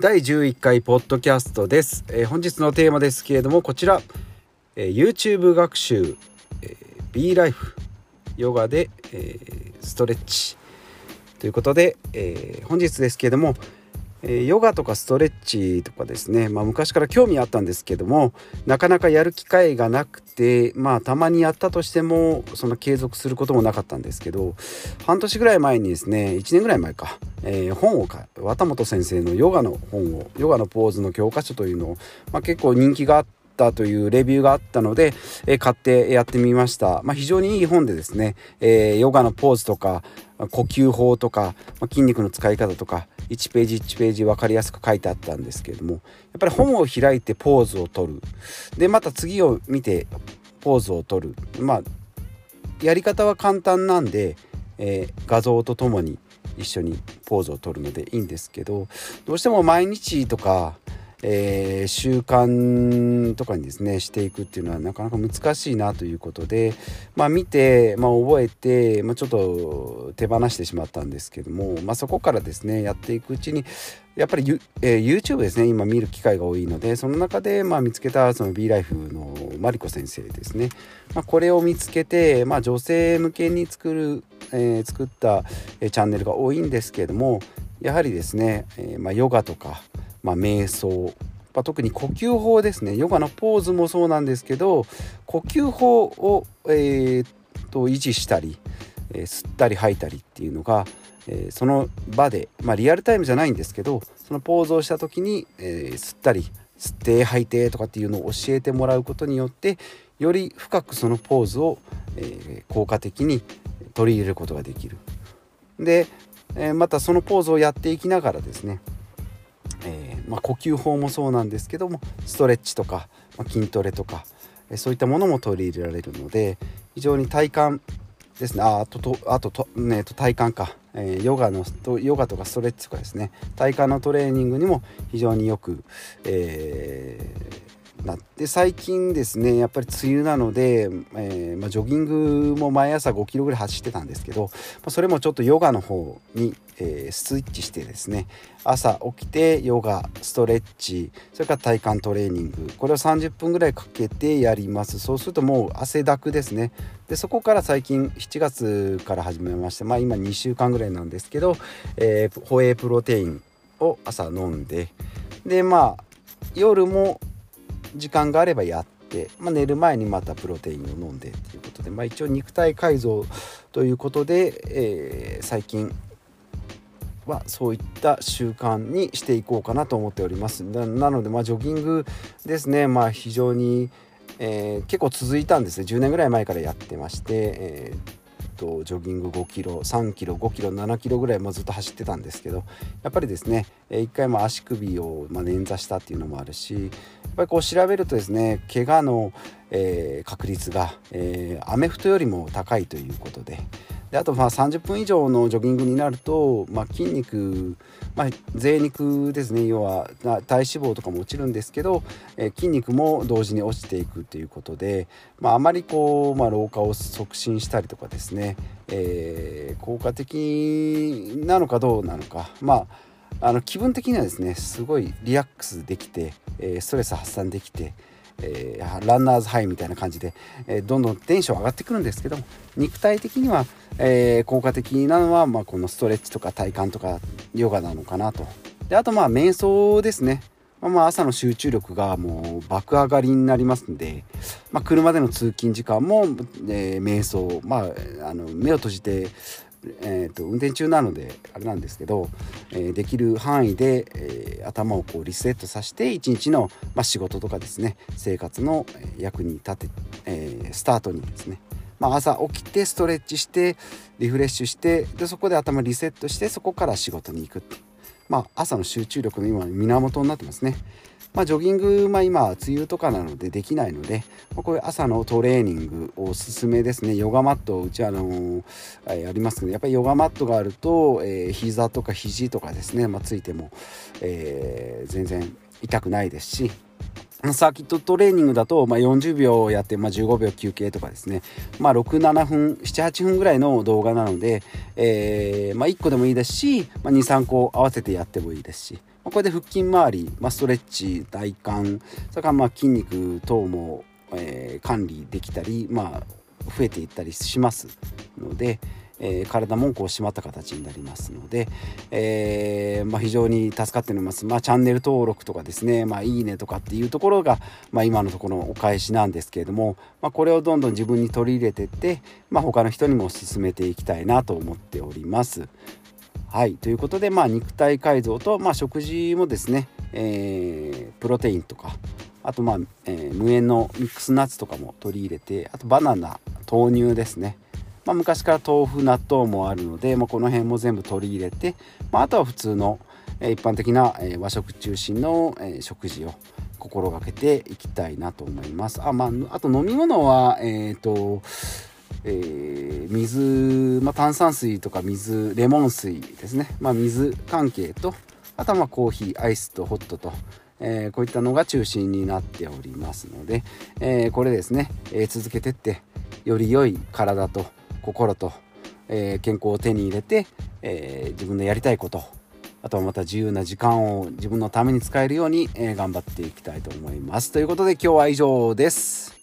第11回ポッドキャストです、えー、本日のテーマですけれどもこちら、えー、YouTube 学習、えー、B ライフ。ヨガで、えー、ストレッチ。ということで、えー、本日ですけれども、え、ヨガとかストレッチとかですね、まあ、昔から興味あったんですけどもなかなかやる機会がなくてまあたまにやったとしてもその継続することもなかったんですけど半年ぐらい前にですね1年ぐらい前か、えー、本を渡本先生のヨガの本をヨガのポーズの教科書というのを、まあ、結構人気があってったというレビューがあったので、えー、買ってやってみました。まあ、非常にいい本でですね、えー、ヨガのポーズとか呼吸法とか、まあ、筋肉の使い方とか1ページ1ページ分かりやすく書いてあったんですけれどもやっぱり本を開いてポーズを取るでまた次を見てポーズを取るまあやり方は簡単なんで、えー、画像とともに一緒にポーズを取るのでいいんですけどどうしても毎日とかえー、習慣とかにですねしていくっていうのはなかなか難しいなということでまあ見て、まあ、覚えて、まあ、ちょっと手放してしまったんですけども、まあ、そこからですねやっていくうちにやっぱり、えー、YouTube ですね今見る機会が多いのでその中で、まあ、見つけたその B ライフのマリコ先生ですね、まあ、これを見つけて、まあ、女性向けに作る、えー、作った、えー、チャンネルが多いんですけどもやはりですね、えーまあ、ヨガとかまあ、瞑想、まあ、特に呼吸法ですねヨガのポーズもそうなんですけど呼吸法を、えー、と維持したり、えー、吸ったり吐いたりっていうのが、えー、その場で、まあ、リアルタイムじゃないんですけどそのポーズをした時に、えー、吸ったり吸って吐いてとかっていうのを教えてもらうことによってより深くそのポーズを、え、効果的に取り入れることができる。で、え、またそのポーズをやっていきながらですね、まあ、呼吸法もそうなんですけどもストレッチとか、まあ、筋トレとか、そういったものも取り入れられるので非常に体幹ですね。あととあとと、ね、と体幹か、えー、ヨガのヨガとかストレッチとかですね。体幹のトレーニングにも非常によく、えー、なって最近ですねやっぱり梅雨なので、えー、まあ、ジョギングも毎朝5キロぐらい走ってたんですけど、まあ、それもちょっとヨガの方に、えー、スイッチしてですね朝起きてヨガストレッチそれから体幹トレーニングこれを30分ぐらいかけてやります。そうするともう汗だくですね。でそこから最近7月から始めましてまあ今2週間ぐらいなんですけど、えー、ホエイプロテインを朝飲んででまあ夜も時間があればやって、まあ、寝る前にまたプロテインを飲んでということで、まあ、一応肉体改造ということで、えー、最近はそういった習慣にしていこうかなと思っております。なのでまあジョギングですね。まあ非常に、えー、結構続いたんですね。10年ぐらい前からやってまして、えーとジョギング5キロ3キロ5キロ7キロぐらいもずっと走ってたんですけどやっぱりですね一回も足首を捻挫したっていうのもあるしやっぱりこう調べるとですね怪我の、えー、確率が、えー、アメフトよりも高いということでであとまあ30分以上のジョギングになると、まあ、筋肉、まあ、贅肉ですね。要は体脂肪とかも落ちるんですけど、え、筋肉も同時に落ちていくということで、まあ、あまりこう、まあ、老化を促進したりとかですね、えー、効果的なのかどうなのかまああの気分的にはですねすごいリラックスできて、え、ストレス発散できてえー、ランナーズハイみたいな感じで、えー、どんどんテンション上がってくるんですけど肉体的には、えー、効果的なのは、まあ、このストレッチとか体幹とかヨガなのかなと。であとまあ瞑想ですね。まあ、朝の集中力がもう爆上がりになりますんで、まあ、車での通勤時間も、えー、瞑想、まあ、あの目を閉じてえーと、運転中なのであれなんですけど、えー、できる範囲で、えー、頭をこうリセットさせて一日の、まあ、仕事とかですね生活の役に立て、えー、スタートにですね、まあ、朝起きてストレッチしてリフレッシュしてでそこで頭リセットしてそこから仕事に行くってまあ、朝の集中力の今源になってますね。まあ、ジョギング、まあ、今梅雨とかなのでできないので、まあ、こういう朝のトレーニングおすすめですね。ヨガマットうちあのー、ありますけどやっぱりヨガマットがあると、えー、膝とか肘とかですね、まあ、ついても、えー、全然痛くないですしサーキットトレーニングだと、まあ、40秒やって、まあ、15秒休憩とかですね、まあ、67分78分ぐらいの動画なので、えーまあ、1個でもいいですし、まあ、23個合わせてやってもいいですし、これで腹筋周り、まあ、ストレッチ体幹それからまあ筋肉等も、えー、管理できたり、まあ、増えていったりしますので、えー、体もこう締まった形になりますので、えー、まあ、非常に助かっております、まあ、チャンネル登録とかですね、まあ、いいねとかっていうところが、ま今のところのお返しなんですけれども、まこれをどんどん自分に取り入れていって、ま他の人にも進めていきたいなと思っております。はいということで、まあ、肉体改造と、まあ、食事もですね、えー、プロテインとかあと、まあえー、無塩のミックスナッツとかも取り入れてあとバナナ豆乳ですねまあ、昔から豆腐納豆もあるので、まあ、この辺も全部取り入れて、まあ、あとは普通の、えー、一般的な、えー、和食中心の、えー、食事を心がけていきたいなと思います。あ,、まあ、あと飲み物は、えーとえー、水、まあ、炭酸水とか水レモン水ですね、まあ、水関係とあとはまあコーヒーアイスとホットと、えー、こういったのが中心になっておりますので、えー、これですね、え、続けてってより良い体と心と、え、健康を手に入れて、え、自分のやりたいことあとはまた自由な時間を自分のために使えるように、え、頑張っていきたいと思います。ということで今日は以上です。